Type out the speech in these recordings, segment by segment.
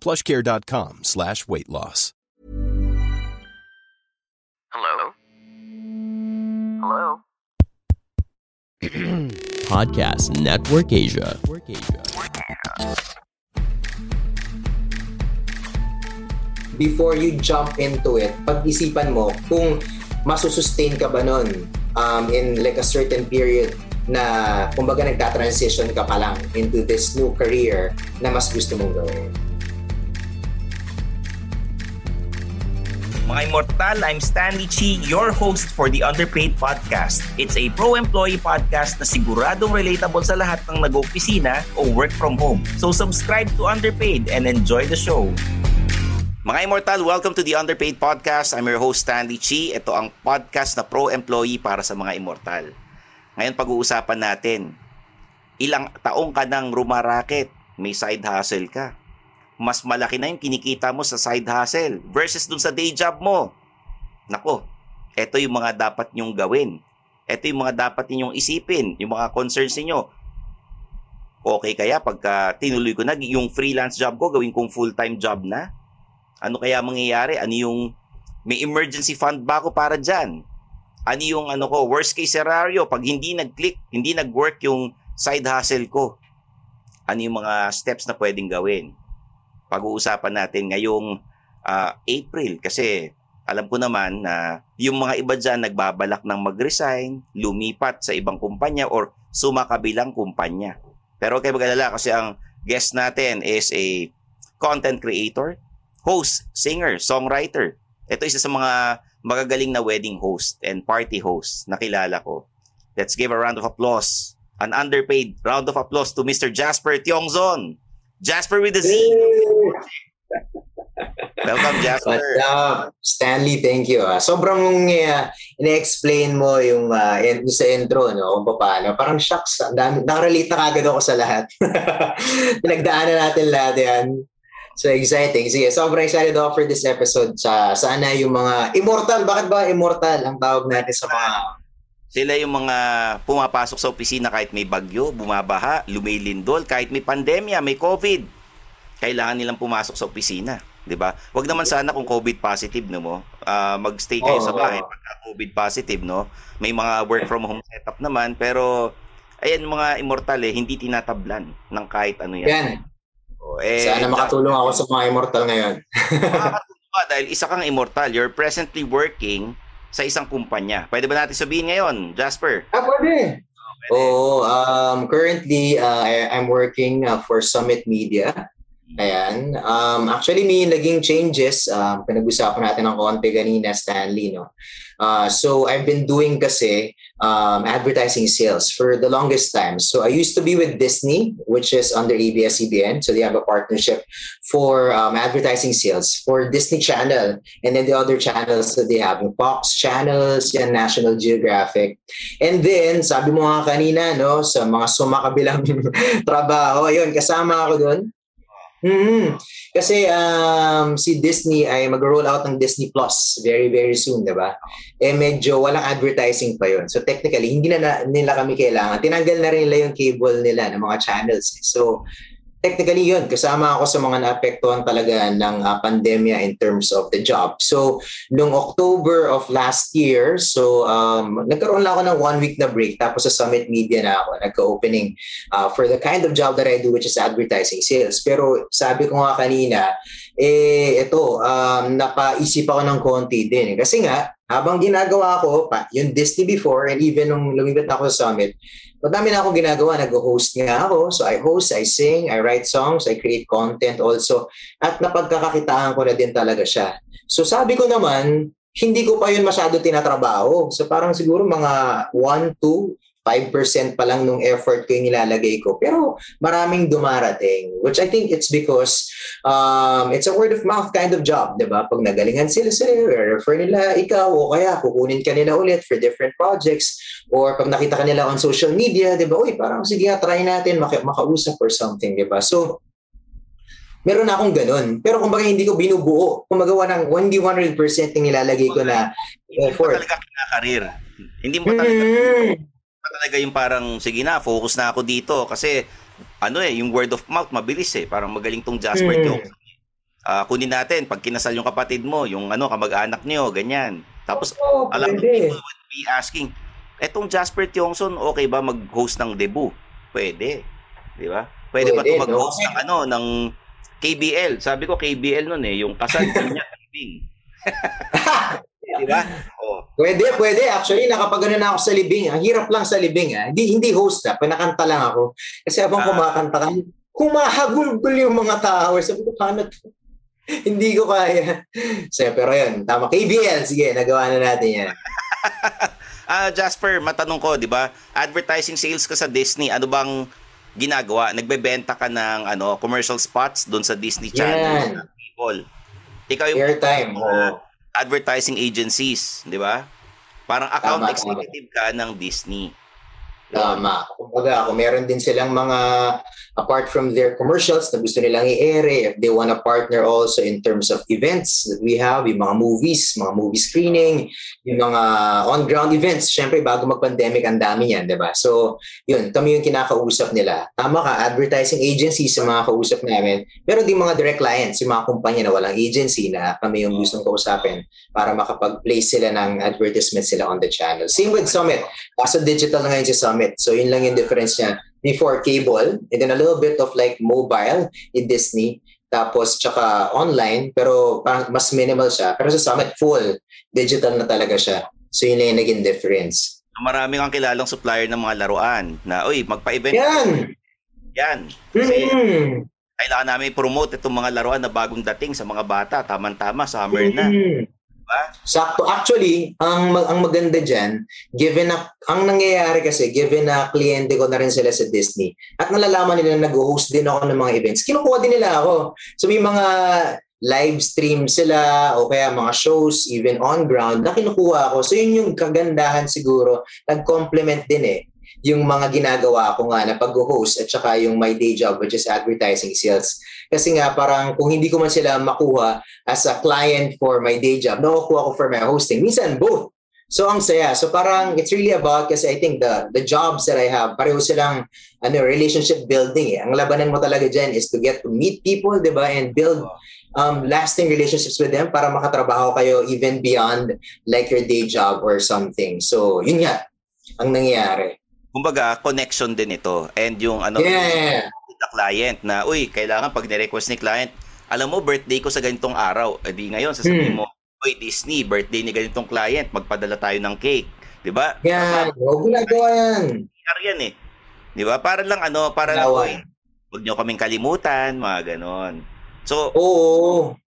plushcare.com slash weight loss. Hello? Hello? Podcast Network Asia. before you jump into it, pag-isipan mo kung masusustain ka ba nun um, in like a certain period na kumbaga nagta-transition ka pa lang into this new career na mas gusto mong gawin. Mga Immortal, I'm Stanley Chi, your host for the Underpaid Podcast. It's a pro-employee podcast na siguradong relatable sa lahat ng nag-opisina o work from home. So subscribe to Underpaid and enjoy the show. Mga Immortal, welcome to the Underpaid Podcast. I'm your host Stanley Chi. Ito ang podcast na pro-employee para sa mga Immortal. Ngayon pag-uusapan natin, ilang taong ka nang rumaraket, may side hustle ka. Mas malaki na yung kinikita mo sa side hustle versus dun sa day job mo. Nako, ito yung mga dapat nyong gawin. Ito yung mga dapat ninyong isipin, yung mga concerns niyo. Okay kaya pagka tinuloy ko na yung freelance job ko, gawin kong full-time job na? Ano kaya mangyayari? Ano yung may emergency fund ba ako para diyan? Ano yung ano ko, worst case scenario pag hindi nag-click, hindi nag-work yung side hustle ko? Ano yung mga steps na pwedeng gawin? Pag-uusapan natin ngayong uh, April kasi alam ko naman na yung mga iba dyan nagbabalak ng mag-resign, lumipat sa ibang kumpanya or sumakabilang kumpanya. Pero okay mag-alala kasi ang guest natin is a content creator, host, singer, songwriter. Ito isa sa mga magagaling na wedding host and party host na kilala ko. Let's give a round of applause. An underpaid round of applause to Mr. Jasper Tiongzon. Jasper with a Z. Welcome, Jasper. What's up? Stanley, thank you. Ah. Sobrang uh, ina-explain mo yung uh, in, sa intro, no? kung paano. Parang shocks. Dami, nakarelate na kagad ako sa lahat. Pinagdaanan natin lahat yan. So exciting. Sige, sobrang excited ako for this episode. Sa, sana yung mga immortal. Bakit ba immortal ang tawag natin sa mga sila yung mga pumapasok sa opisina kahit may bagyo, bumabaha, lumilindol, kahit may pandemya, may COVID. Kailangan nilang pumasok sa opisina, 'di ba? Wag naman sana kung COVID positive no mo. Uh, magstay kayo oh, sa bahay oh. pagka COVID positive, no? May mga work from home setup naman, pero ayan mga immortal eh, hindi tinatablan ng kahit ano yan. Yan. Oh, eh, sana makatulong ako sa mga immortal ngayon. makakatulong ka dahil isa kang immortal. You're presently working sa isang kumpanya. Pwede ba natin sabihin ngayon, Jasper? Ah, pwede. Oh, um, currently, uh, I, I'm working uh, for Summit Media. Ayan. Um, actually, may naging changes. Um, pinag-usapan natin ng konti kanina, Stanley. No? Uh, so, I've been doing kasi um, advertising sales for the longest time. So, I used to be with Disney, which is under ABS-CBN. So, they have a partnership for um, advertising sales for Disney Channel. And then the other channels that they have, yung Fox channels, and National Geographic. And then, sabi mo nga kanina, no, sa mga sumakabilang trabaho, ayun, kasama ako doon Mm-hmm. Kasi um, si Disney ay mag-roll out ng Disney Plus very, very soon, di ba? Eh medyo walang advertising pa yon So technically, hindi na, na nila kami kailangan. Tinanggal na rin nila yung cable nila ng mga channels. So technically yun, kasama ako sa mga naapektuhan talaga ng uh, pandemya in terms of the job. So, noong October of last year, so um, nagkaroon lang ako ng one week na break tapos sa Summit Media na ako, nagka-opening uh, for the kind of job that I do which is advertising sales. Pero sabi ko nga kanina, eh ito, um, napaisip ako ng konti din. Kasi nga, habang ginagawa ko, pa, yung Disney before and even nung lumipat ako sa Summit, madami na ako ginagawa. Nag-host nga ako. So I host, I sing, I write songs, I create content also. At napagkakakitaan ko na din talaga siya. So sabi ko naman, hindi ko pa yun masyado tinatrabaho. So parang siguro mga 1, 2, 5% pa lang nung effort ko yung nilalagay ko. Pero maraming dumarating, which I think it's because um, it's a word of mouth kind of job, di ba? Pag nagalingan sila sa refer nila ikaw o kaya kukunin ka nila ulit for different projects or pag nakita ka nila on social media, di ba? Uy, parang sige nga, try natin maka- makausap or something, di ba? So, meron na akong ganun. Pero kumbaga hindi ko binubuo. Kung magawa ng 100% yung nilalagay ko na effort. Hindi mo talaga kinakarir. Hindi mo talaga mm-hmm talaga yung parang, sige na, focus na ako dito. Kasi, ano eh, yung word of mouth, mabilis eh. Parang magaling tong Jasper mm. Jones. Uh, kunin natin, pag kinasal yung kapatid mo, yung ano, kamag-anak niyo, ganyan. Tapos, oh, alam mo, people would be asking, etong Jasper Tiongson, okay ba mag-host ng debut? Pwede. Di ba? Pwede, Pwede ba ito mag-host no? ng ano, ng KBL? Sabi ko KBL noon eh, yung kasal niya, libing. Di ba? Oh. Pwede, pwede. Actually, nakapagano na ako sa libing. Ang hirap lang sa libing. Ah. Hindi, hindi host ah. Pinakanta lang ako. Kasi habang ah. kumakanta ka, kumahagulgul yung mga tao. Sabi ko, paano to? hindi ko kaya. So, pero yun, tama. KBL, sige, nagawa na natin yan. Ah, uh, Jasper, matanong ko, 'di ba? Advertising sales ka sa Disney, ano bang ginagawa? Nagbebenta ka ng ano, commercial spots doon sa Disney Channel yeah. people. Ikaw yung airtime. Uh, advertising agencies, di ba? Parang account tama, executive tama. ka ng Disney. Tama. Kumbaga, kung meron din silang mga, apart from their commercials na gusto nilang i-ere, if they want to partner also in terms of events that we have, yung mga movies, mga movie screening, yung mga on-ground events, syempre bago mag-pandemic, ang dami yan, di ba? So, yun, kami yung kinakausap nila. Tama ka, advertising agencies sa mga kausap namin, pero din mga direct clients, yung mga kumpanya na walang agency na kami yung gustong kausapin para makapag-place sila ng advertisement sila on the channel. Same with Summit. Kaso digital na ngayon si Summit Summit. So yun lang yung difference niya. Before cable, and then a little bit of like mobile in Disney, tapos tsaka online, pero mas minimal siya. Pero sa Summit, full digital na talaga siya. So yun lang yung naging difference. Marami kang kilalang supplier ng mga laruan na, uy, magpa-event. Yan! Yan. Kasi mm-hmm. kailangan namin promote itong mga laruan na bagong dating sa mga bata. Tama-tama, summer mm-hmm. Ba? Sakto. Actually, ang ang maganda diyan, given na ang nangyayari kasi given na kliyente ko na rin sila sa Disney at nalalaman nila na nag-host din ako ng mga events, kinukuha din nila ako. So may mga live stream sila o kaya mga shows even on ground na kinukuha ako. So yun yung kagandahan siguro. Nag-complement din eh yung mga ginagawa ko nga na pag-host at saka yung my day job which is advertising sales. Kasi nga parang kung hindi ko man sila makuha as a client for my day job, nakukuha ko for my hosting. Minsan both. So ang saya. So parang it's really about kasi I think the the jobs that I have, pareho silang ano relationship building eh. Ang labanan mo talaga diyan is to get to meet people, 'di ba? And build um, lasting relationships with them para makatrabaho kayo even beyond like your day job or something. So, yun nga ang nangyayari kumbaga, connection din ito. And yung ano, yeah. The client na, uy, kailangan pag ni-request ni client, alam mo, birthday ko sa ganitong araw. E di ngayon, sasabihin hmm. mo, uy, Disney, birthday ni ganitong client, magpadala tayo ng cake. Di ba? Yan. Huwag ginagawa yan. yan eh. Di ba? Para lang ano, para lang, uy, huwag nyo kaming kalimutan, mga ganon. So, Oo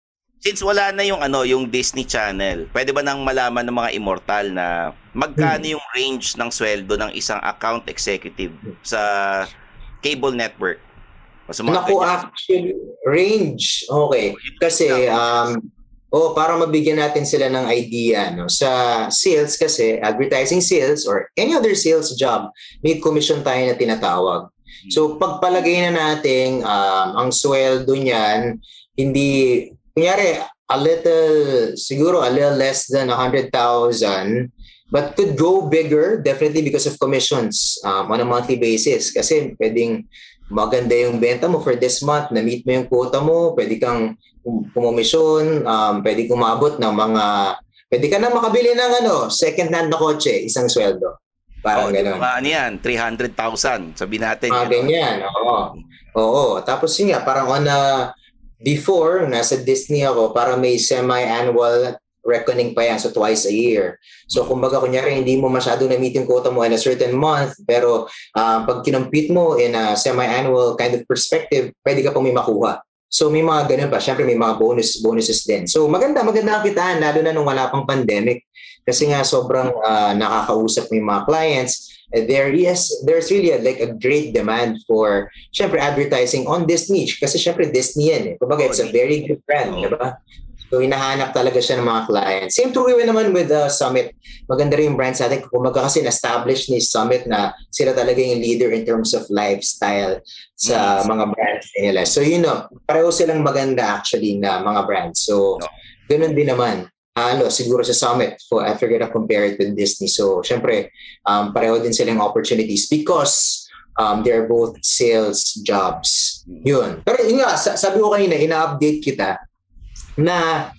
since wala na yung ano, yung Disney Channel, pwede ba nang malaman ng mga immortal na magkano hmm. yung range ng sweldo ng isang account executive sa cable network? Sa mga Naku, actually, range. Okay. Kasi, um, oh, para mabigyan natin sila ng idea, no? sa sales kasi, advertising sales or any other sales job, may commission tayo na tinatawag. So pagpalagay na natin um, ang sweldo niyan hindi kunyari a little siguro a little less than 100,000 but could go bigger definitely because of commissions um, on a monthly basis kasi pwedeng maganda yung benta mo for this month, na-meet mo yung quota mo, pwede kang pumomisyon, um, pwede kumabot ng mga, pwede ka na makabili ng ano, second hand na kotse, isang sweldo. Parang oh, gano'n. Mga ano yan, 300,000, sabi natin. Mga ganyan, oo. Oo, tapos yun nga, parang on a, before, nasa Disney ako, para may semi-annual reckoning pa yan, so twice a year. So kumbaga kunyari hindi mo masyado na-meet yung quota mo in a certain month, pero um, pag kinompute mo in a semi-annual kind of perspective, pwede ka pong may makuha. So may mga ganun pa. Siyempre may mga bonus bonuses din. So maganda, maganda ang kitaan, lalo na nung wala pang pandemic. Kasi nga sobrang uh, nakakausap mo yung mga clients. There yes, there's really a, like a great demand for syempre advertising on this niche. Kasi syempre Disney yan eh. Kumbaga it's a very good brand, di ba? So hinahanap talaga siya ng mga clients. Same true naman with the uh, Summit. Maganda rin yung brand sa atin. Kumbaga kasi na-establish ni Summit na sila talaga yung leader in terms of lifestyle sa mm. mga brands nila. So you know, pareho silang maganda actually na mga brands. So ganun din naman. Ano, siguro sa Summit, for, I figured to compare it with Disney. So syempre, um, pareho din silang opportunities because um, they're both sales jobs. Mm. Yun. Pero yun nga, sabi ko kanina, ina-update kita na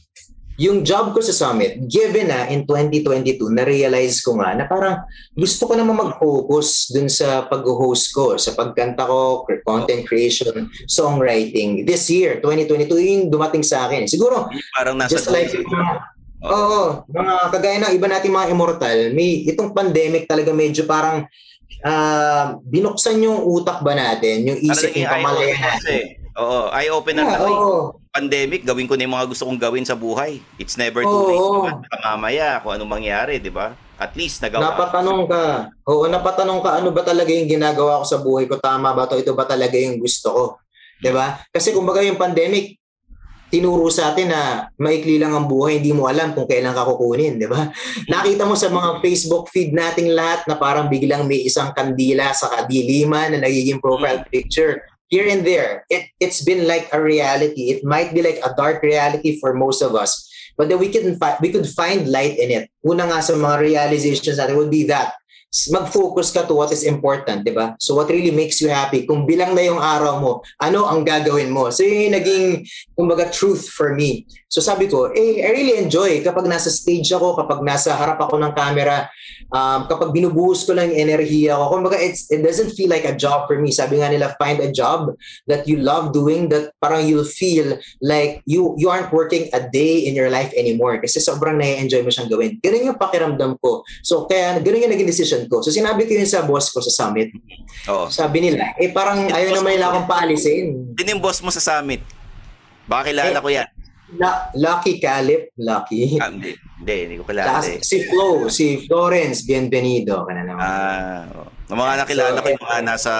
yung job ko sa Summit, given na in 2022, na-realize ko nga na parang gusto ko naman mag-focus dun sa pag-host ko, sa pagkanta ko, content creation, songwriting. This year, 2022, yung dumating sa akin. Siguro, parang nasa just like, Oo, oh, mga kagaya ng iba nating mga immortal, may itong pandemic talaga medyo parang uh, binuksan yung utak ba natin, yung isip, yung pamalayan natin. Oo, eye-open na yeah, oh pandemic, gawin ko na yung mga gusto kong gawin sa buhay. It's never too late. Oh. Mamaya, kung anong mangyari, di ba? At least nagawa. Napatanong ka. Oo, napatanong ka, ano ba talaga yung ginagawa ko sa buhay ko? Tama ba to? Ito ba talaga yung gusto ko? Di ba? Kasi kumbaga yung pandemic, tinuro sa atin na maikli lang ang buhay, hindi mo alam kung kailan ka kukunin, di ba? Nakita mo sa mga Facebook feed nating lahat na parang biglang may isang kandila sa kadiliman na nagiging profile mm. picture here and there, it, it's been like a reality. It might be like a dark reality for most of us, but then we can fi- we could find light in it. Una nga sa mga realizations natin would be that mag-focus ka to what is important, di ba? So what really makes you happy? Kung bilang na yung araw mo, ano ang gagawin mo? So yun yung naging, kumbaga, truth for me. So sabi ko, eh, I really enjoy kapag nasa stage ako, kapag nasa harap ako ng camera, um, kapag binubuhos ko lang yung enerhiya ko, kumbaga, it's, it doesn't feel like a job for me. Sabi nga nila, find a job that you love doing that parang you'll feel like you you aren't working a day in your life anymore kasi sobrang na-enjoy mo siyang gawin. Ganun yung pakiramdam ko. So kaya ganun yung naging decision decision ko. So sinabi ko yun sa boss ko sa summit. Oo. Sabi nila, eh parang Sino ayaw naman nila akong paalisin. Sino yung boss mo sa summit? Baka kilala eh, ko yan. La- Lucky Calip, Lucky. Ah, hindi, hindi, hindi ko kilala. eh. Si Flo, si Florence Bienvenido. Kana naman. Ah, oh. Ang mga nakilala so, ko yung mga nasa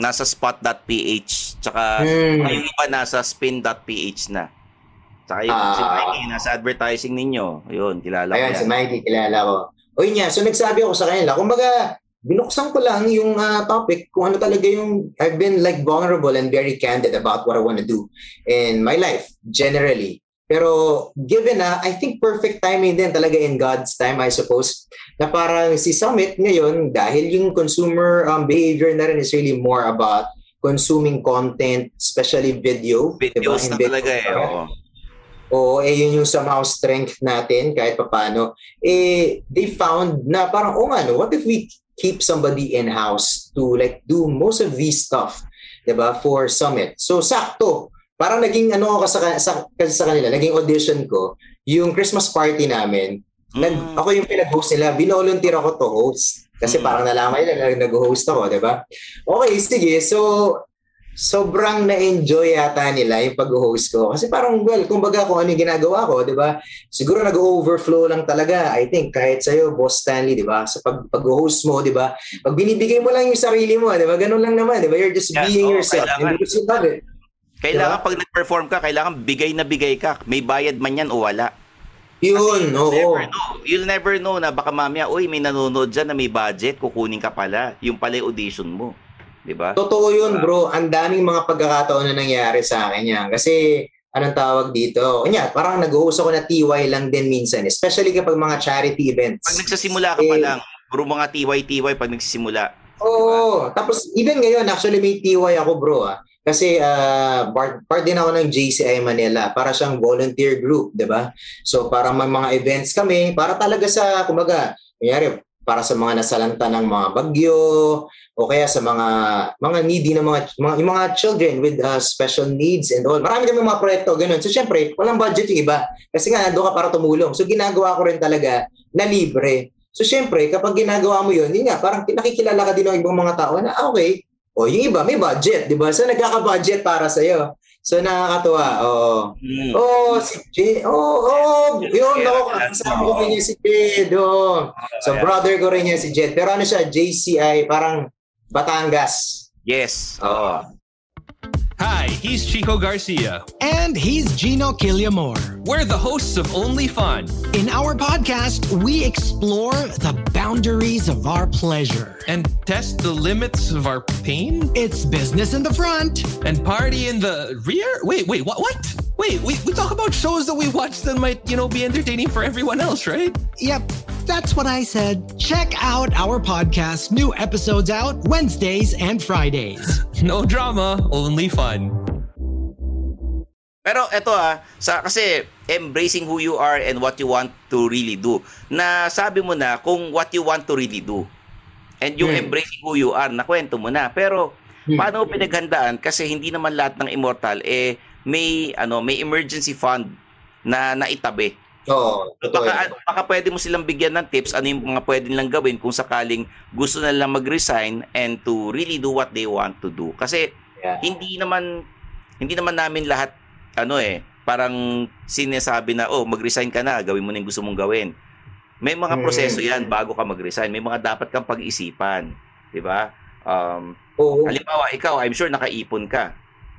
nasa spot.ph tsaka hmm. yung iba nasa spin.ph na. Tsaka yung ah, si Mikey, nasa advertising ninyo. Ayun, kilala ayun, ko yan. si Mikey, kilala ko. O yun so nagsabi ako sa kanila, kumbaga, binuksan ko lang yung uh, topic kung ano talaga yung I've been like vulnerable and very candid about what I want to do in my life generally. Pero given na, I think perfect timing din talaga in God's time, I suppose, na parang si Summit ngayon, dahil yung consumer um, behavior na rin is really more about consuming content, especially video. Videos diba? na talaga eh. Oo o eh yun yung somehow strength natin kahit papano, eh they found na parang, oh ano, what if we keep somebody in-house to like do most of these stuff, 'di ba for Summit. So sakto, parang naging ano ako sa, sa, sa kanila, naging audition ko, yung Christmas party namin, mm. nag, ako yung pinag-host nila, binolunteer ako to host. Kasi mm. parang nalaman nila na nag-host ako, di ba? Okay, sige. So, sobrang na-enjoy yata nila yung pag-host ko. Kasi parang, well, kumbaga kung ano yung ginagawa ko, di ba? Siguro nag-overflow lang talaga. I think kahit sa'yo, Boss Stanley, di ba? Sa pag- pag-host mo, di ba? Pag binibigay mo lang yung sarili mo, di ba? Ganun lang naman, di ba? You're just yeah, being oh, yourself. Kailangan, because you love it. Kailangan diba? pag nag-perform ka, kailangan bigay na bigay ka. May bayad man yan o wala. Yun, oo. Never know. You'll never know na baka mamaya, uy, may nanonood dyan na may budget, kukunin ka pala. Yung pala yung audition mo. Di ba? Totoo yun, bro. Ang daming mga pagkakataon na nangyari sa akin yan. Kasi, anong tawag dito? Kanya, parang nag-host ako na TY lang din minsan. Especially kapag mga charity events. Pag nagsasimula ka pa Eh, lang, puro mga TY-TY pag nagsisimula. Oo. Tapos, even ngayon, actually may TY ako, bro. Ah. Kasi uh, part, part din ako ng JCI Manila para siyang volunteer group, di ba? So, para may mga events kami, para talaga sa, kumbaga, kunyari, para sa mga nasalanta ng mga bagyo o kaya sa mga mga needy na mga mga, yung mga children with uh, special needs and all. Marami kami mga proyekto ganun. So syempre, walang budget yung iba kasi nga nandoon ka para tumulong. So ginagawa ko rin talaga na libre. So syempre, kapag ginagawa mo 'yun, yun nga, parang nakikilala ka din ng ibang mga tao na ah, okay, o yung iba may budget, 'di ba? So nagkaka-budget para sa iyo. So nakakatuwa. Oh. Mm. Oh, si Jed. Oh, oh, yun ako kasama ko rin si Jed. Oh. So brother ko rin niya si Jed. Pero ano siya, JCI, parang Batangas. Yes. Oo. Hi, he's Chico Garcia. And he's Gino Killiamore. We're the hosts of Only Fun. In our podcast, we explore the boundaries of our pleasure. And test the limits of our pain? It's business in the front. And party in the rear? Wait, wait, what? What? Wait, we, we talk about shows that we watch that might, you know, be entertaining for everyone else, right? Yep, that's what I said. Check out our podcast. New episodes out Wednesdays and Fridays. No drama, only fun. Pero eto ah, sa, kasi embracing who you are and what you want to really do. Na sabi mo na kung what you want to really do. And yung Hmm. embracing who you are, nakwento mo na. Pero Hmm. paano mo pinaghandaan? Kasi hindi naman lahat ng immortal eh may ano may emergency fund na naitabi. Oo, totoo Baka, baka pwede mo silang bigyan ng tips ano yung mga pwede nilang gawin kung sakaling gusto na lang mag-resign and to really do what they want to do. Kasi Yeah. hindi naman hindi naman namin lahat ano eh parang sinasabi na oh mag-resign ka na gawin mo na yung gusto mong gawin may mga Mm. proseso yan bago ka mag-resign may mga dapat kang pag-isipan di ba um Oo. halimbawa ikaw I'm sure nakaipon ka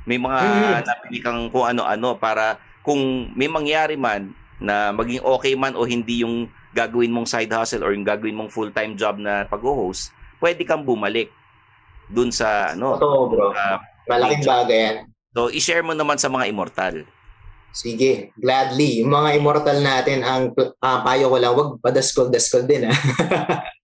may mga Mm. napili kang kung ano-ano para kung may mangyari man na maging okay man o hindi yung gagawin mong side hustle or yung gagawin mong full-time job na pag-host pwede kang bumalik dun sa ano Totoo, bro. ah, Malaking bagay yan. So, i-share mo naman sa mga immortal. Sige, gladly. Yung mga immortal natin, ang uh, payo ko lang, wag padaskol-daskol din. Ha?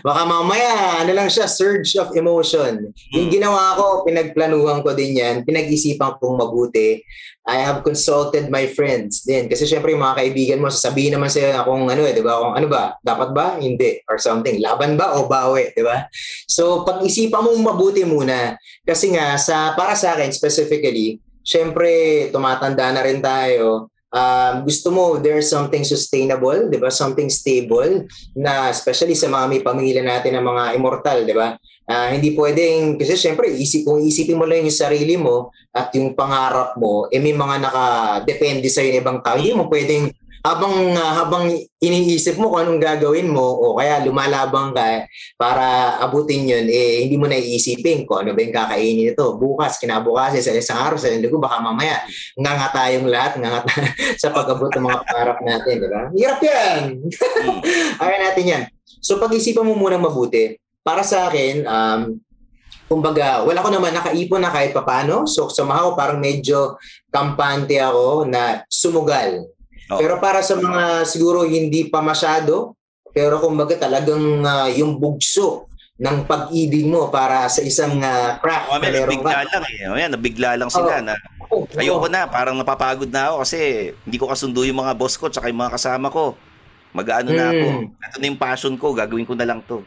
Baka mamaya, ano lang siya, surge of emotion. Yung ginawa ko, pinagplanuhan ko din yan, pinag-isipan kong mabuti. I have consulted my friends din. Kasi syempre, yung mga kaibigan mo, sasabihin naman sa'yo na kung ano eh, di ba? Kung ano ba, dapat ba? Hindi. Or something. Laban ba o bawi? Di ba? So, pag-isipan mo mabuti muna. Kasi nga, sa, para sa akin specifically, syempre, tumatanda na rin tayo. Um, gusto mo, there's something sustainable, di ba? Something stable na especially sa mga may pamilya natin ng mga immortal, di ba? Ah, hindi pwedeng, kasi syempre, isip, kung isipin mo lang yung sarili mo at yung pangarap mo, eh may mga nakadepende sa yung ibang tao. Hindi mo pwedeng habang ah, habang iniisip mo kung anong gagawin mo o kaya lumalabang ka para abutin yun, eh hindi mo na iisipin kung ano ba yung kakainin nito. Bukas, kinabukas, sa isang araw, sa linggo, baka mamaya nga nga tayong lahat, nga nga tayo sa pag-abot ng mga pangarap natin, di ba? Hirap yan! Ayaw natin yan. So pag-isipan mo muna mabuti. Para sa akin, um, kumbaga, wala ko naman nakaipon na kahit papano. So somehow parang medyo kampante ako na sumugal. Oo. Pero para sa mga siguro hindi pa masyado, pero kumbaga talagang ah, yung bugso ng pag-ibig mo para sa isang uh, craft Oh, na may meron ka. lang eh. Oh, yan, nabigla lang sila Oo. na Oo. ayoko na, parang napapagod na ako kasi hindi ko kasundo yung mga boss ko tsaka yung mga kasama ko. Mag-ano na ako. Hmm. Ito na yung passion ko, gagawin ko na lang to.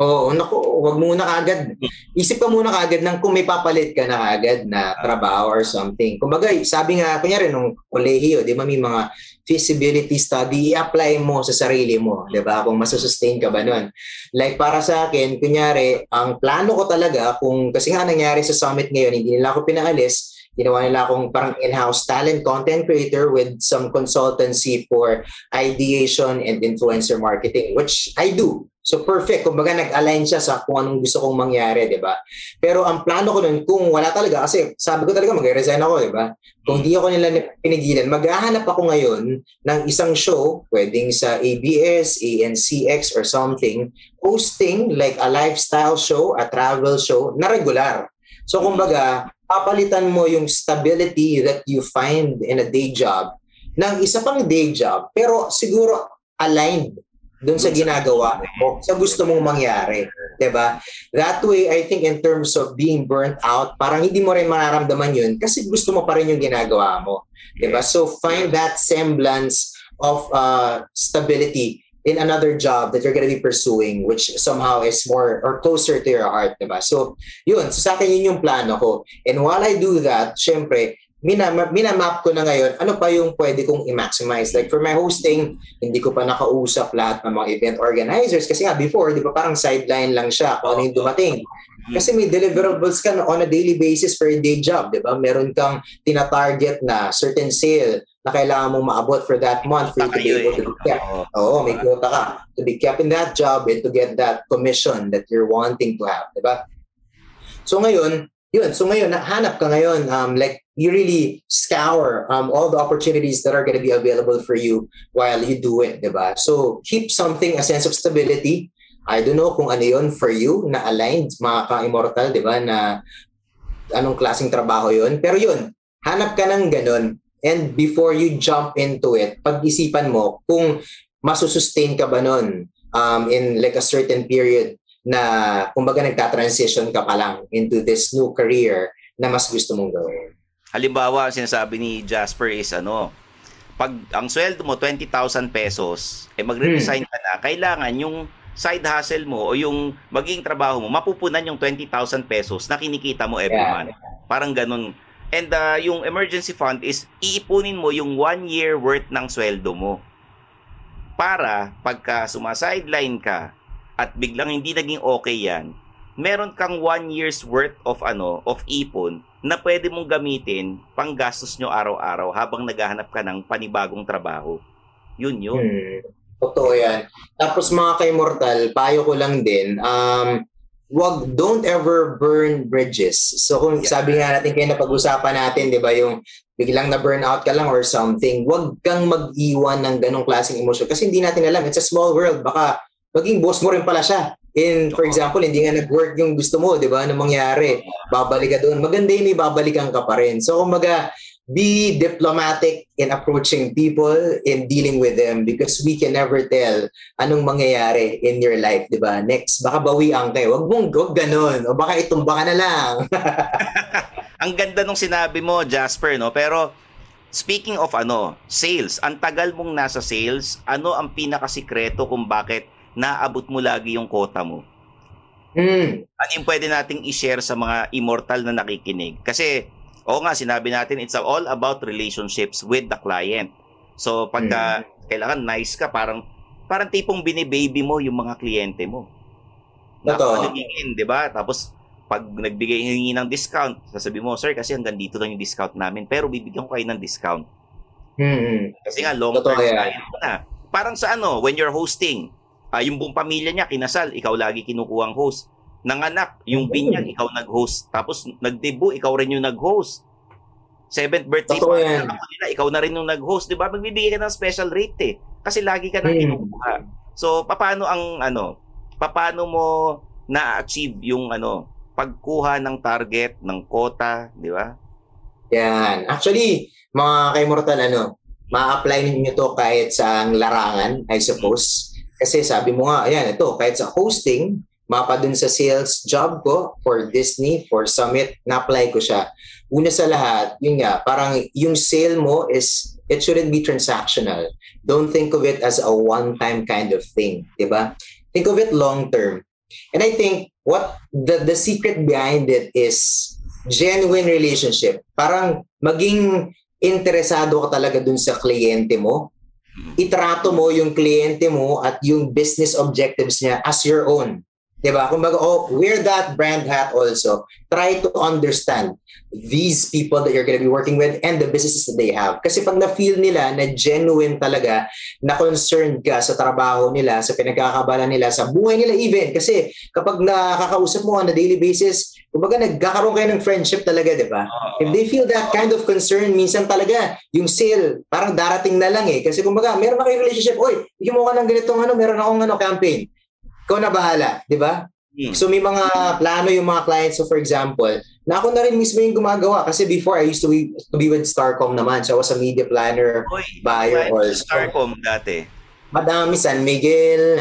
Oo, naku, wag muna kaagad. Isip ka muna kaagad ng kung may papalit ka na kaagad na trabaho or something. Kumbaga, sabi nga, kunyari nung kolehiyo, di ba may mga feasibility study, i-apply mo sa sarili mo, di ba? Kung masusustain ka ba nun. Like para sa akin, kunyari, ang plano ko talaga, kung kasi nga nangyari sa summit ngayon, hindi nila ako pinaalis, Ginawa nila akong parang in-house talent content creator with some consultancy for ideation and influencer marketing, which I do. So perfect. Kumbaga nag-align siya sa kung anong gusto kong mangyari, di ba? Pero ang plano ko nun, kung wala talaga, kasi sabi ko talaga mag-resign ako, di ba? Kung hindi ako nila pinigilan, maghahanap ako ngayon ng isang show, pwedeng sa ABS, ANCX, or something, hosting like a lifestyle show, a travel show, na regular. So kumbaga, papalitan mo yung stability that you find in a day job ng isa pang day job, pero siguro aligned doon sa ginagawa mo, sa gusto mong mangyari. ba? Diba? That way, I think in terms of being burnt out, parang hindi mo rin mararamdaman yun kasi gusto mo pa rin yung ginagawa mo. ba? Diba? So find that semblance of uh, stability in another job that you're going to be pursuing which somehow is more or closer to your heart, diba? So, yun. So, sa akin yun yung plano ko. And while I do that, syempre, minamap, minamap ko na ngayon ano pa yung pwede kong i-maximize. Like for my hosting, hindi ko pa nakausap lahat ng mga event organizers kasi nga before, di ba parang sideline lang siya kung ano yung dumating. Mm-hmm. Kasi may deliverables ka on a daily basis for a day job, di ba? Meron kang tina-target na certain sale na kailangan mong maabot for that month for you to be able to be eh. kept. Oo, may quota ka. To be kept in that job and to get that commission that you're wanting to have, di ba? So ngayon, yun. So ngayon, hanap ka ngayon, um, like you really scour um, all the opportunities that are going to be available for you while you do it, di ba? So keep something, a sense of stability. I don't know kung ano yun for you na aligned, mga ka-immortal, di ba, na anong klaseng trabaho yun. Pero yun, hanap ka ng ganun. And before you jump into it, pag-isipan mo kung masusustain ka ba nun um, in like a certain period na kumbaga nagta-transition ka pa lang into this new career na mas gusto mong gawin. Halimbawa, sinasabi ni Jasper is ano, pag ang sweldo mo 20,000 pesos, eh magre-resign ka na, kailangan yung side hustle mo o yung maging trabaho mo, mapupunan yung 20,000 pesos na kinikita mo every yeah. month. Parang ganun. And uh, yung emergency fund is iipunin mo yung one year worth ng sweldo mo. Para pagka sumasideline ka, at biglang hindi naging okay yan, meron kang one year's worth of ano of ipon na pwede mong gamitin pang gastos nyo araw-araw habang naghahanap ka ng panibagong trabaho. Yun yun. Hmm. Totoo yan. Tapos mga ka-immortal, payo ko lang din, um, wag, don't ever burn bridges. So kung yeah. sabi nga natin kayo na pag-usapan natin, di ba, yung biglang na burnout ka lang or something, wag kang mag-iwan ng ganong klaseng emosyon kasi hindi natin alam. It's a small world. Baka maging boss mo rin pala siya. In, for example, hindi nga nag-work yung gusto mo, di ba? Ano mangyari? Babalik ka doon. Maganda yung may babalikan ka pa rin. So, kumbaga, be diplomatic in approaching people, in dealing with them because we can never tell anong mangyayari in your life, di ba? Next, baka bawian kayo. Wag mong wag ganun. O baka itumba ka na lang. Ang ganda nung sinabi mo, Jasper, no? Pero, speaking of ano, sales, ang tagal mong nasa sales, ano ang pinakasikreto kung bakit naabot mo lagi yung quota mo. Mm. Ano yung pwede nating i-share sa mga immortal na nakikinig? Kasi, oo nga, sinabi natin, it's all about relationships with the client. So, pagka mm. kailangan nice ka, parang parang tipong binibaby mo yung mga kliyente mo. Nagiging, di ba? Tapos, pag nagbigay hingi ng discount, sasabi mo, sir, kasi hanggang dito lang yung discount namin, pero bibigyan ko kayo ng discount. Mm-hmm. Kasi nga, long-term client mo na. Parang sa ano, when you're hosting, uh, yung buong pamilya niya kinasal, ikaw lagi kinukuhang host. Nanganak, yung binyag, ikaw nag-host. Tapos nag-debut, ikaw rin yung nag-host. Seventh birthday pa nila, ikaw na rin yung nag-host, 'di ba? Magbibigay ka ng special rate eh. Kasi lagi ka nang hmm. kinukuha. So, paano ang ano, paano mo na-achieve yung ano, pagkuha ng target, ng quota, di ba? Yan. Actually, mga kay-mortal, ano, ma-apply niyo to kahit sa larangan, I suppose. Kasi sabi mo nga, ayan, ito, kahit sa hosting, mapa dun sa sales job ko for Disney, for Summit, na-apply ko siya. Una sa lahat, yun nga, parang yung sale mo is, it shouldn't be transactional. Don't think of it as a one-time kind of thing, di ba? Think of it long-term. And I think what the, the secret behind it is genuine relationship. Parang maging interesado ka talaga dun sa kliyente mo itrato mo yung kliyente mo at yung business objectives niya as your own. Diba? Kumbaga, oh, wear that brand hat also. Try to understand these people that you're going to be working with and the businesses that they have. Kasi pag na-feel nila na genuine talaga, na concerned ka sa trabaho nila, sa pinagkakabala nila, sa buhay nila even. Kasi kapag nakakausap mo on a daily basis, kumbaga nagkakaroon kayo ng friendship talaga, di ba? If they feel that kind of concern, minsan talaga, yung sale, parang darating na lang eh. Kasi kumbaga, meron na kayong relationship, oy, bigyan mo ka ng ganitong ano, meron akong ano, campaign ikaw na bahala, di ba? Hmm. So may mga plano yung mga clients. So for example, na ako na rin mismo yung gumagawa kasi before I used to be, to be with Starcom naman. So I was a media planner, Oy, buyer. Or, Starcom dati. Madami, San Miguel,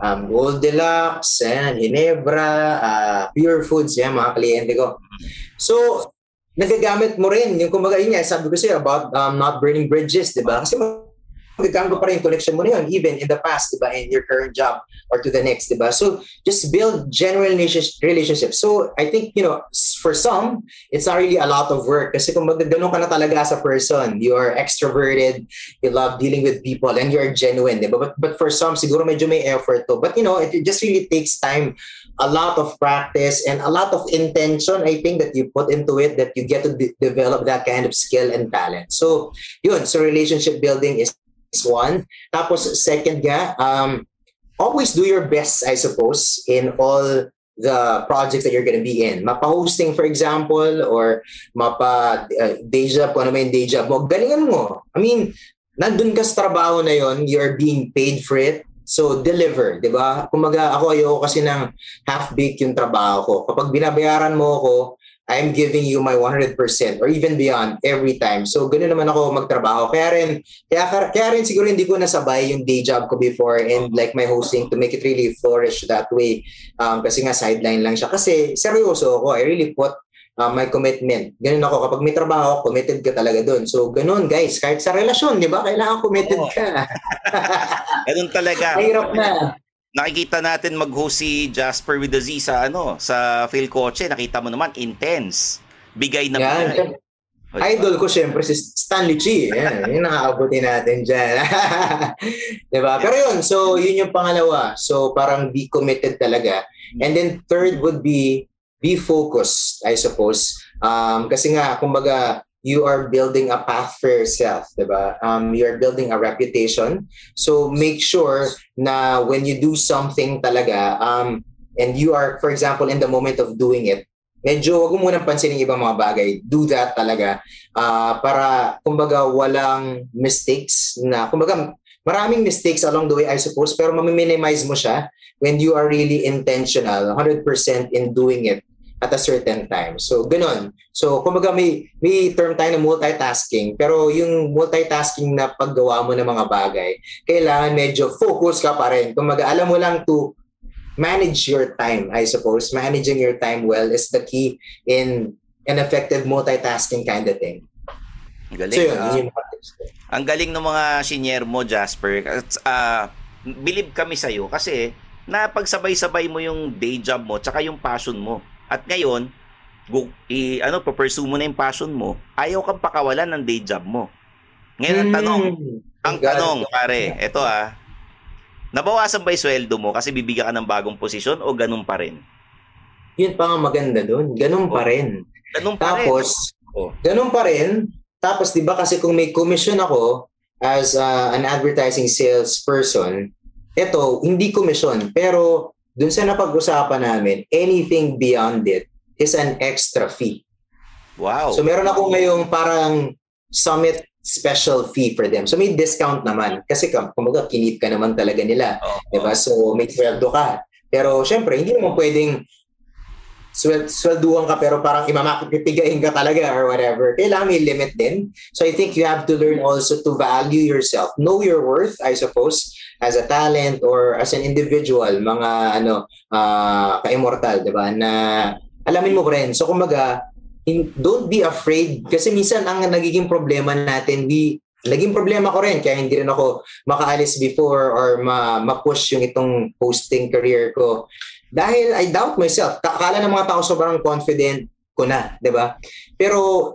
um, Goldilocks, ayan, Ginebra, uh, Pure Foods, yan, mga kliyente ko. So, nagagamit mo rin yung kumbaga yun nga, sabi ko sa'yo about um, not burning bridges, di ba? Kasi magkakaroon pa rin connection mo na yun, even in the past, di ba, in your current job or to the next, di ba? So, just build general relationships. So, I think, you know, for some, it's not really a lot of work kasi kung ganun ka na talaga as a person, you are extroverted, you love dealing with people, and you're genuine, di ba? But, but for some, siguro medyo may effort to. But, you know, it just really takes time, a lot of practice, and a lot of intention, I think, that you put into it, that you get to de- develop that kind of skill and talent. So, yun, so relationship building is one. Tapos second ga, um, always do your best, I suppose, in all the projects that you're going to be in. Mapa-hosting, for example, or mapa uh, day job, kung ano may day job mo, galingan mo. I mean, nandun ka sa trabaho na yon, you're being paid for it. So, deliver, di ba? Kumaga, ako ayoko kasi ng half-baked yung trabaho ko. Kapag binabayaran mo ako, I'm giving you my 100% or even beyond every time. So, ganoon naman ako magtrabaho. Kaya rin, kaya, kaya rin siguro hindi ko nasabay yung day job ko before and like my hosting to make it really flourish that way. Um, kasi nga sideline lang siya. Kasi seryoso ako. I really put uh, my commitment. Ganun ako. Kapag may trabaho, committed ka talaga doon. So, ganun guys. Kahit sa relasyon, di ba? Kailangan committed ka. ganun talaga. Mahirap na nakikita natin mag-host si Jasper with the Z sa ano, sa Phil Coche, nakita mo naman intense. Bigay na Yan. bigay. Idol ko syempre si Stanley Chi. Yan, yun nakaabutin natin dyan. diba? Pero yun, so yun yung pangalawa. So parang be committed talaga. And then third would be be focused, I suppose. Um, kasi nga, kumbaga, you are building a path for yourself, diba? Um, you are building a reputation. So make sure na when you do something talaga, um, and you are, for example, in the moment of doing it, medyo wag mo munang pansinin ibang mga bagay. Do that talaga. Uh, para, kumbaga, walang mistakes na, kumbaga, maraming mistakes along the way, I suppose, pero mamiminimise mo siya when you are really intentional, 100% in doing it at a certain time. So, ganun. So, kumbaga may, may term tayo na multitasking, pero yung multitasking na paggawa mo ng mga bagay, kailangan medyo focus ka pa rin. Kumbaga, alam mo lang to manage your time, I suppose. Managing your time well is the key in an effective multitasking kind of thing. Galing. So, yun, uh, yun ang galing ng mga senior mo, Jasper. Uh, believe kami sa'yo kasi napagsabay-sabay mo yung day job mo tsaka yung passion mo at ngayon, go, i, ano, pursue mo na yung passion mo, ayaw kang pakawalan ng day job mo. Ngayon ang tanong, mm, ang tanong, pare, eto ah, nabawasan ba yung sweldo mo kasi bibigyan ka ng bagong posisyon o ganun pa rin? Yun pa nga maganda doon. Ganun pa oh. rin. Ganun pa tapos, rin. Oh. ganun pa rin. Tapos, di ba kasi kung may commission ako as uh, an advertising sales person, ito, hindi commission, pero dun sa napag-usapan namin, anything beyond it is an extra fee. Wow. So meron ako ngayong parang summit special fee for them. So may discount naman kasi kumaga kinit ka naman talaga nila. Oh, 'Di ba? So may sweldo ka. Pero syempre hindi mo pwedeng swel swelduhan ka pero parang imamakipigain ka talaga or whatever. Kailangan may limit din. So I think you have to learn also to value yourself. Know your worth, I suppose as a talent or as an individual, mga ano, uh, ka-immortal, di ba? Na alamin mo rin. So kumbaga, in, don't be afraid kasi minsan ang nagiging problema natin, we naging problema ko rin kaya hindi rin ako makaalis before or ma- ma-push yung itong posting career ko. Dahil I doubt myself. Akala ng mga tao sobrang confident ko na, 'di ba? Pero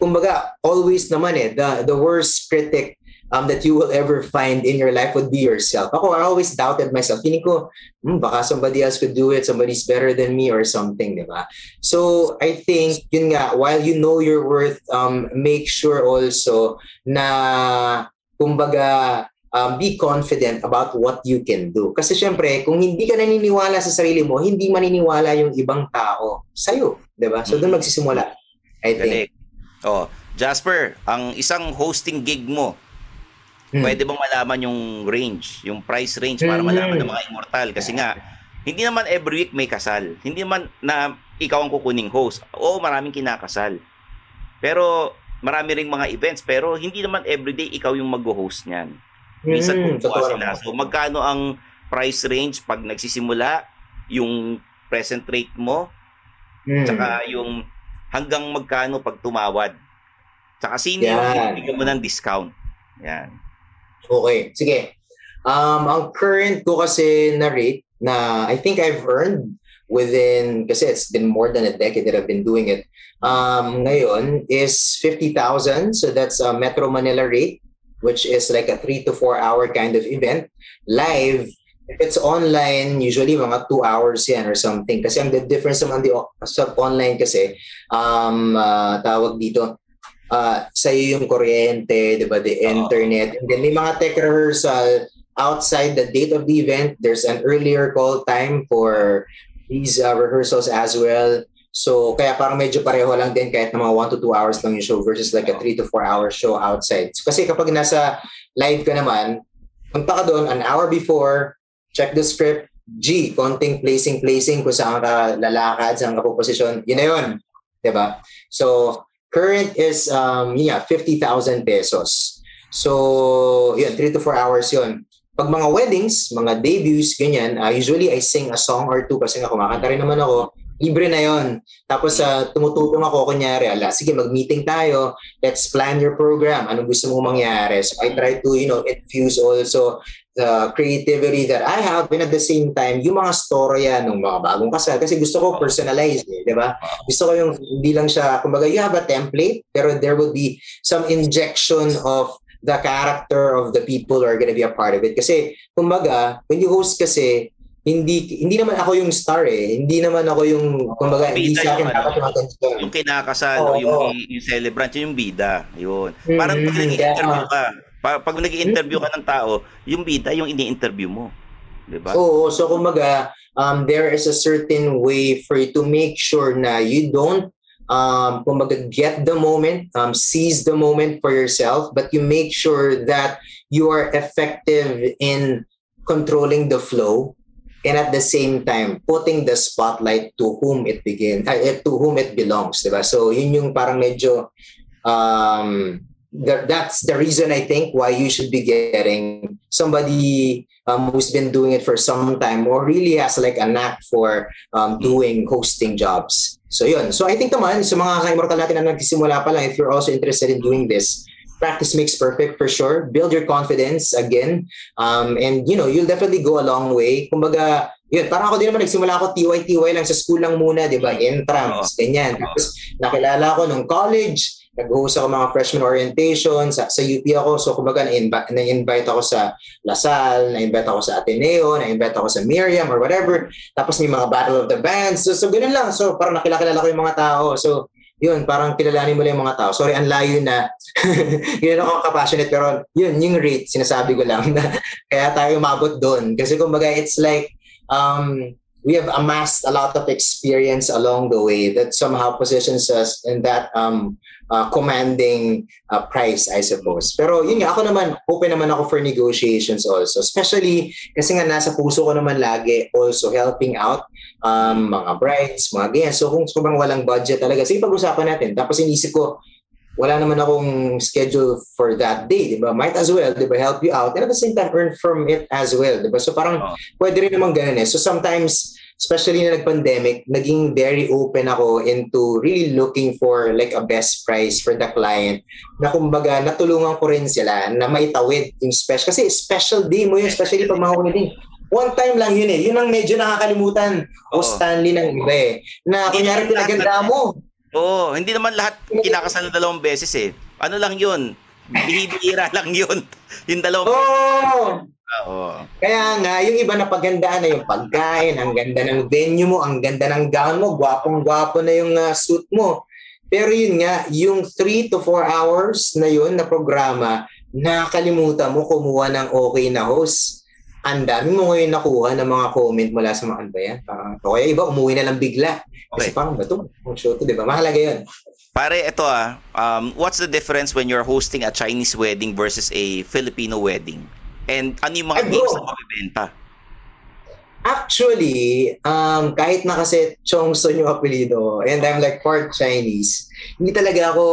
kumbaga always naman eh the the worst critic um, that you will ever find in your life would be yourself. Ako, I always doubted myself. Feeling ko, hmm, baka somebody else could do it, somebody's better than me or something, di ba? So, I think, yun nga, while you know your worth, um, make sure also na, kumbaga, um, be confident about what you can do. Kasi syempre, kung hindi ka naniniwala sa sarili mo, hindi maniniwala yung ibang tao sa'yo. Di ba? So, doon magsisimula. I think. Oh, Jasper, ang isang hosting gig mo, Hmm. Pwede bang malaman yung range, yung price range para malaman ng mga immortal? Kasi nga, hindi naman every week may kasal. Hindi naman na ikaw ang kukuning host. Oo, maraming kinakasal. Pero marami ring mga events. Pero hindi naman everyday ikaw yung mag-host niyan. Minsan mm, kumukuha sila. So magkano ang price range pag nagsisimula, yung present rate mo, mm. tsaka yung hanggang magkano pag tumawad. Tsaka sino yeah. yung bibigyan mo ng discount. Yan. Okay, sige. Um, ang current ko kasi na rate na I think I've earned within, kasi it's been more than a decade that I've been doing it, um, ngayon is 50,000. So that's a Metro Manila rate, which is like a three to four hour kind of event. Live, if it's online, usually mga two hours yan or something. Kasi ang the difference naman the, sa online kasi, um, uh, tawag dito, uh, sa'yo yung kuryente, di ba, the internet. And then may mga tech rehearsal outside the date of the event. There's an earlier call time for these uh, rehearsals as well. So, kaya parang medyo pareho lang din kahit na mga 1 to 2 hours lang yung show versus like a 3 to 4 hour show outside. So, kasi kapag nasa live ka naman, punta ka doon an hour before, check the script, G, konting placing, placing kung saan ka lalakad, saan ka po posisyon, yun na yun. Diba? So, Current is, um, yeah, 50,000 pesos. So, yun, 3 to 4 hours yun. Pag mga weddings, mga debuts, ganyan, uh, usually I sing a song or two kasi nga kumakanta rin naman ako. Libre na yon. Tapos uh, tumutulong ako, kunyari, ala, sige, mag-meeting tayo. Let's plan your program. Anong gusto mong mangyari? So I try to, you know, infuse also the creativity that I have and at the same time, yung mga storya ng mga bagong kasal. Kasi gusto ko personalize, eh, di ba? Gusto ko yung hindi lang siya, kumbaga, you have a template, pero there will be some injection of the character of the people who are gonna be a part of it. Kasi, kumbaga, when you host kasi, hindi hindi naman ako yung star eh. Hindi naman ako yung kumbaga hindi sa akin dapat yung. Ano, yung kinakasal, oh, yung, oh. yung celebrant, yung bida, yun. Parang mm-hmm. pag nag-interview ka, pag, pag nag-interview ka ng tao, yung bida yung ini-interview mo. 'Di ba? Oo, so kumbaga, um, there is a certain way for you to make sure na you don't um, kumbaga, get the moment, um, seize the moment for yourself, but you make sure that you are effective in controlling the flow and at the same time putting the spotlight to whom it begin uh, to whom it belongs diba so yun yung parang medyo um that, that's the reason I think why you should be getting somebody um, who's been doing it for some time or really has like a knack for um, doing hosting jobs. So yun. So I think naman sa mga ka-immortal natin na nagsisimula pa lang, if you're also interested in doing this, practice makes perfect for sure. Build your confidence again. Um, and you know, you'll definitely go a long way. Kumbaga, yun, parang ako din naman nagsimula ako TY-TY lang sa school lang muna, di ba? Entrance, ganyan. Tapos nakilala ko nung college, nag-host ako mga freshman orientation sa, sa UP ako. So, kumbaga, na-invite, ako sa Lasal, na-invite ako sa Ateneo, na-invite ako sa Miriam or whatever. Tapos may mga Battle of the Bands. So, so ganun lang. So, parang nakilala ko yung mga tao. So, yun, parang kilalanin mo lang yung mga tao. Sorry, ang layo na. yun ako kapassionate. Pero yun, yung rate, sinasabi ko lang na kaya tayo umabot doon. Kasi kumbaga, it's like, um, we have amassed a lot of experience along the way that somehow positions us in that um, uh, commanding uh, price, I suppose. Pero yun nga, ako naman, open naman ako for negotiations also. Especially kasi nga nasa puso ko naman lagi also helping out um, mga brides, mga ganyan. So kung sobrang walang budget talaga, sige pag-usapan natin. Tapos inisip ko, wala naman akong schedule for that day, di ba? Might as well, di ba, help you out and at the same time earn from it as well, di ba? So parang oh. pwede rin naman ganun eh. So sometimes especially na nag-pandemic, naging very open ako into really looking for like a best price for the client na kumbaga natulungan ko rin sila na maitawid yung special. Kasi special day mo yun, especially pag mga wedding. One time lang yun eh. Yun ang medyo nakakalimutan. O oh. Stanley ng iba eh. Na kunyari pinaganda mo. Oo, oh, hindi naman lahat kinakasal na dalawang beses eh. Ano lang yun? Bihira lang yun. Yung dalawang Oo! Oo. Kaya nga, yung iba na pagandaan na yung pagkain, ang ganda ng venue mo, ang ganda ng gown mo, gwapong-gwapo na yung uh, suit mo. Pero yun nga, yung 3 to 4 hours na yun na programa, nakalimutan mo kumuha ng okay na host. Ang dami mo ngayon nakuha ng mga comment mula sa mga ano ba yan? Parang, o kaya iba, umuwi na lang bigla. Kasi Okay. parang ba ito? Ang show to, di ba? Mahalaga yun. Pare, ito ah. Um, what's the difference when you're hosting a Chinese wedding versus a Filipino wedding? And ano yung mga Ay, bro. gigs na mabibenta? Actually, um, kahit na kasi Chongson yung apelido and I'm like part Chinese, hindi talaga ako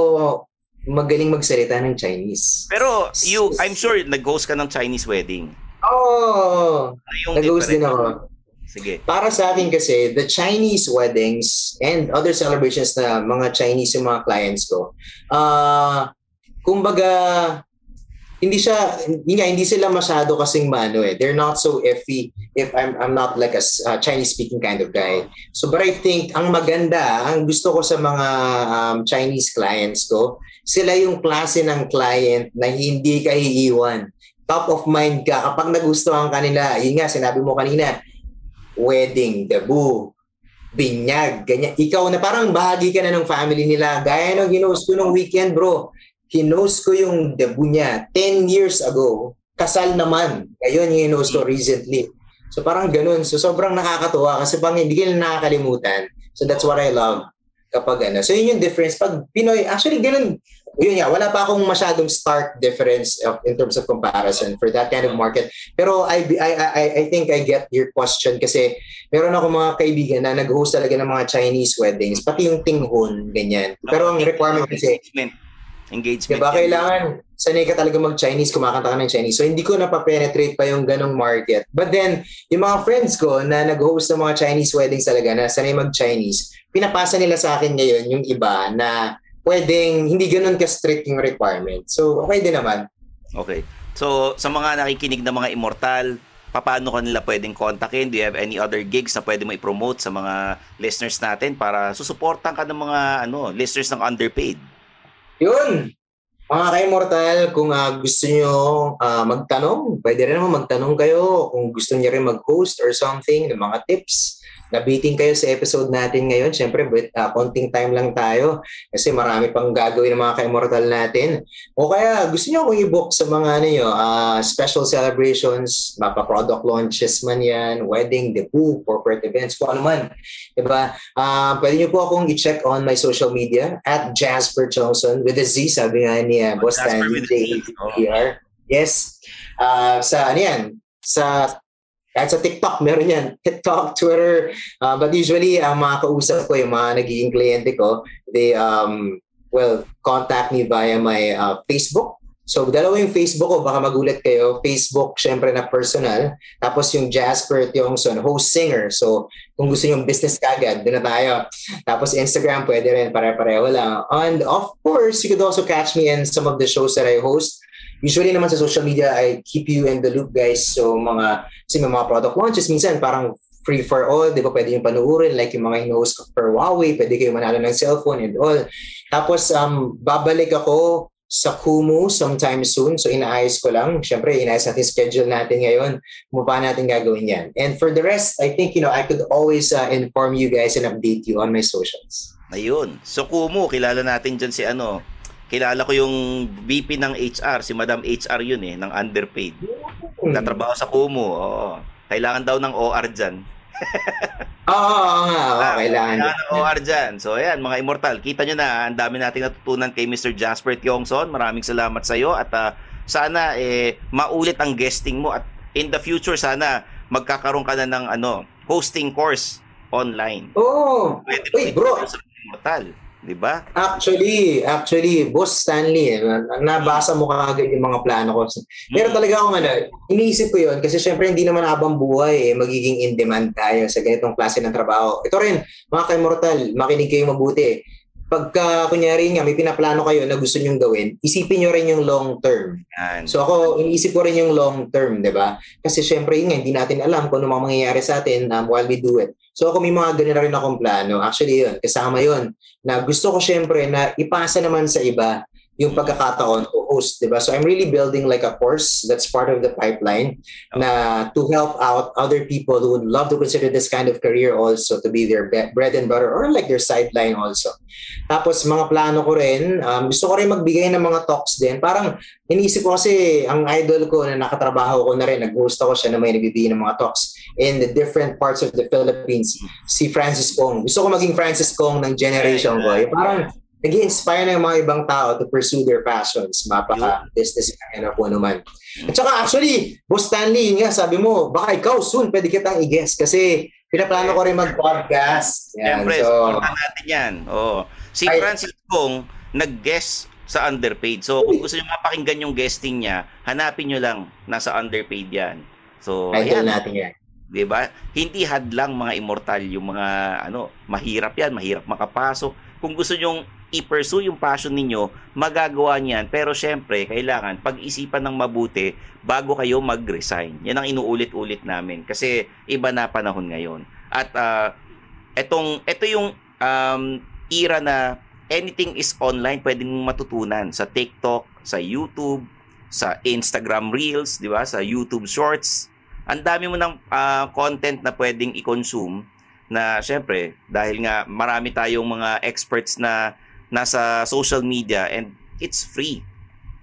magaling magsalita ng Chinese. Pero you, I'm sure nag-host ka ng Chinese wedding. Oh, Ano yung nag-host din ako. Sige. Para sa akin kasi, the Chinese weddings and other celebrations na mga Chinese yung mga clients ko, ah, kumbaga, hindi siya, hindi nga, hindi sila masyado kasing mano eh. They're not so iffy if I'm, I'm not like a uh, Chinese-speaking kind of guy. So, but I think, ang maganda, ang gusto ko sa mga um, Chinese clients ko, sila yung klase ng client na hindi ka iiwan. Top of mind ka. Kapag nagustuhan ka nila, yun nga, sinabi mo kanina, wedding, debut, binyag, ganyan. Ikaw na parang bahagi ka na ng family nila. Gaya ng ginost ko nung weekend, bro. Hinost ko yung debut niya 10 years ago. Kasal naman. Ngayon, yung hinost ko recently. So parang ganun. So sobrang nakakatuwa kasi pang hindi ka na nakakalimutan. So that's what I love kapag ano. So yun yung difference. Pag Pinoy, actually ganun. Yun nga, wala pa akong masyadong stark difference of, in terms of comparison for that kind of market. Pero I, I, I, I think I get your question kasi meron ako mga kaibigan na nag-host talaga ng mga Chinese weddings, pati yung tinghon, ganyan. Pero ang requirement kasi, Engagement. Diba? Kailangan, sanay ka talaga mag-Chinese, kumakanta ka ng Chinese. So, hindi ko napapenetrate pa yung ganong market. But then, yung mga friends ko na nag-host ng mga Chinese weddings talaga, na sanay mag-Chinese, pinapasa nila sa akin ngayon yung iba na pwedeng hindi ganun ka-strict yung requirement. So, okay din naman. Okay. So, sa mga nakikinig na mga immortal, paano ka nila pwedeng kontakin? Do you have any other gigs na pwede mo i-promote sa mga listeners natin para susuportan ka ng mga ano listeners ng underpaid? Yun! Mga ka-immortal, kung ah, gusto nyo ah, magtanong, pwede rin naman magtanong kayo kung gusto nyo rin mag-host or something, ng mga tips. Nabiting kayo sa episode natin ngayon. Siyempre, but, ah, konting time lang tayo kasi marami pang gagawin ng mga ka-immortal natin. O kaya, gusto nyo akong i-book sa mga ano nyo, ah, special celebrations, mapa-product launches man yan, wedding, debut, corporate events, kung ano man. Diba? Ah, pwede nyo po akong i-check on my social media at Jasper Johnson with a Z, sabi nga ni uh, Boss Tandy, a Z. J-A-P-E-R. Yes. Ah, sa ano yan? Sa kahit sa TikTok, meron yan. TikTok, Twitter. Ah, but usually, ang mga kausap ko, yung mga nagiging kliyente ko, they, um, well, contact me via my uh, Facebook. So, dalawa yung Facebook ko, baka magulat kayo. Facebook, syempre na personal. Tapos yung Jasper Tiongson, host singer. So, kung gusto yung business kagad, doon na tayo. Tapos Instagram, pwede rin, pare-pareho lang. And of course, you could also catch me in some of the shows that I host. Usually naman sa social media, I keep you in the loop, guys. So, mga, kasi may mga product launches, minsan parang free for all, di ba pwede yung panuurin, like yung mga in-host for Huawei, pwede kayo manalo ng cellphone and all. Tapos, um, babalik ako sa Kumu sometime soon. So, inaayos ko lang. Siyempre, inaayos natin schedule natin ngayon. Kung paano natin gagawin yan. And for the rest, I think, you know, I could always uh, inform you guys and update you on my socials. Ayun. So Kumu, kilala natin dyan si ano, kilala ko yung VP ng HR, si Madam HR yun eh, ng underpaid. Natrabaho sa Kumu, oo. Kailangan daw ng OR dyan. Oo, oo nga. Oo, Ah, kailangan. Kailangan ng OR dyan. So ayan, mga immortal, kita nyo na, ang dami nating natutunan kay Mr. Jasper Tiongson. Maraming salamat sa iyo at ah, sana eh, maulit ang guesting mo at in the future sana magkakaroon ka na ng ano, hosting course online. Oo. Pwede Uy, bro. sa immortal, di ba? Actually, actually, Boss Stanley, eh, na- nabasa mo kagad yung mga plano ko. Pero talaga akong ano, iniisip ko yun kasi syempre hindi naman habang buhay eh, magiging in demand tayo sa ganitong klase ng trabaho. Ito rin, mga ka-immortal, makinig kayo mabuti. Pagka, kunyari nga, may pinaplano kayo na gusto nyong gawin, isipin nyo rin yung long term. So ako, iniisip ko rin yung long term, di ba? Kasi syempre, yun nga, hindi natin alam kung ano mga mangyayari sa atin um, while we do it. So ako may mga ganun rin akong plano. Actually yun, kasama yun, na gusto ko syempre na ipasa naman sa iba yung pagkakataon to host, di ba? So I'm really building like a course that's part of the pipeline na to help out other people who would love to consider this kind of career also to be their bread and butter or like their sideline also. Tapos mga plano ko rin, um, gusto ko rin magbigay ng mga talks din. Parang iniisip ko kasi ang idol ko na nakatrabaho ko na rin, nag-host ako siya na may nagbibigay ng mga talks in the different parts of the Philippines. Si Francis Kong. Gusto ko maging Francis Kong ng generation ko. Yung parang nag inspire ng mga ibang tao to pursue their passions. Mapaka-business na po naman. At saka actually, Boss Stanley, yun nga, sabi mo, baka ikaw soon pwede kitang i-guess kasi pinaplano ko rin mag-podcast. Yan. Siyempre, so, natin yan. Oo. Si ay, Francis Kong nag-guest sa underpaid. So, kung gusto nyo mapakinggan yung guesting niya, hanapin nyo lang. Nasa underpaid yan. So, Idol ayan. natin yan. 'di ba? Hindi hadlang mga immortal yung mga ano, mahirap 'yan, mahirap makapasok. Kung gusto niyo i-pursue yung passion ninyo, magagawa niyan. Pero syempre, kailangan pag-isipan ng mabuti bago kayo mag-resign. Yan ang inuulit-ulit namin kasi iba na panahon ngayon. At uh, etong ito yung um, era na anything is online, pwedeng matutunan sa TikTok, sa YouTube, sa Instagram Reels, di ba? Sa YouTube Shorts. Ang dami mo ng uh, content na pwedeng i-consume na syempre dahil nga marami tayong mga experts na nasa social media and it's free.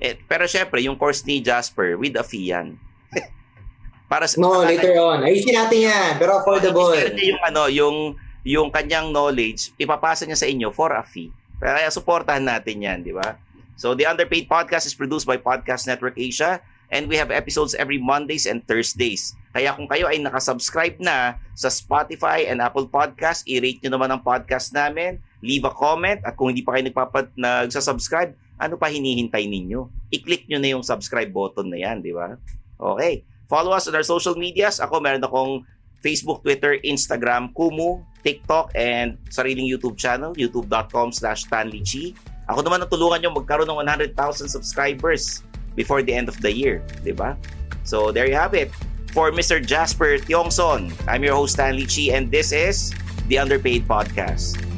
Eh, pero syempre, yung course ni Jasper with a fee yan. Para sa No, later on. Ayusin natin yan, pero affordable. Yung ano, yung yung kanyang knowledge, ipapasa niya sa inyo for a fee. Kaya suportahan natin yan, di ba? So, The Underpaid Podcast is produced by Podcast Network Asia and we have episodes every Mondays and Thursdays. Kaya kung kayo ay nakasubscribe na sa Spotify and Apple Podcast, i-rate nyo naman ang podcast namin leave a comment at kung hindi pa kayo nagpapad, nagsasubscribe, ano pa hinihintay ninyo? I-click nyo na yung subscribe button na yan, di ba? Okay. Follow us on our social medias. Ako, meron akong Facebook, Twitter, Instagram, Kumu, TikTok, and sariling YouTube channel, youtube.com slash stanleychi. Ako naman natulungan nyo magkaroon ng 100,000 subscribers before the end of the year, di ba? So, there you have it. For Mr. Jasper Tiongson, I'm your host, Stanley Chi, and this is the Underpaid Podcast.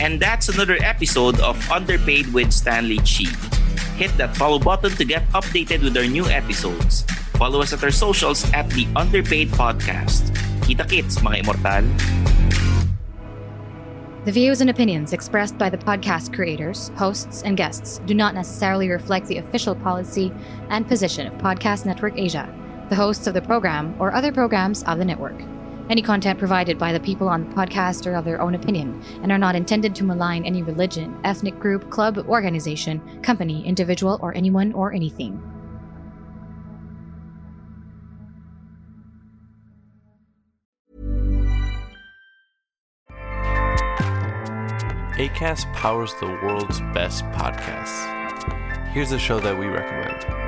And that's another episode of Underpaid with Stanley Chi. Hit that follow button to get updated with our new episodes. Follow us at our socials at the Underpaid Podcast. Kita kits, mga immortal. The views and opinions expressed by the podcast creators, hosts, and guests do not necessarily reflect the official policy and position of Podcast Network Asia, the hosts of the program, or other programs of the network. Any content provided by the people on the podcast are of their own opinion and are not intended to malign any religion, ethnic group, club, organization, company, individual, or anyone or anything. ACAST powers the world's best podcasts. Here's a show that we recommend.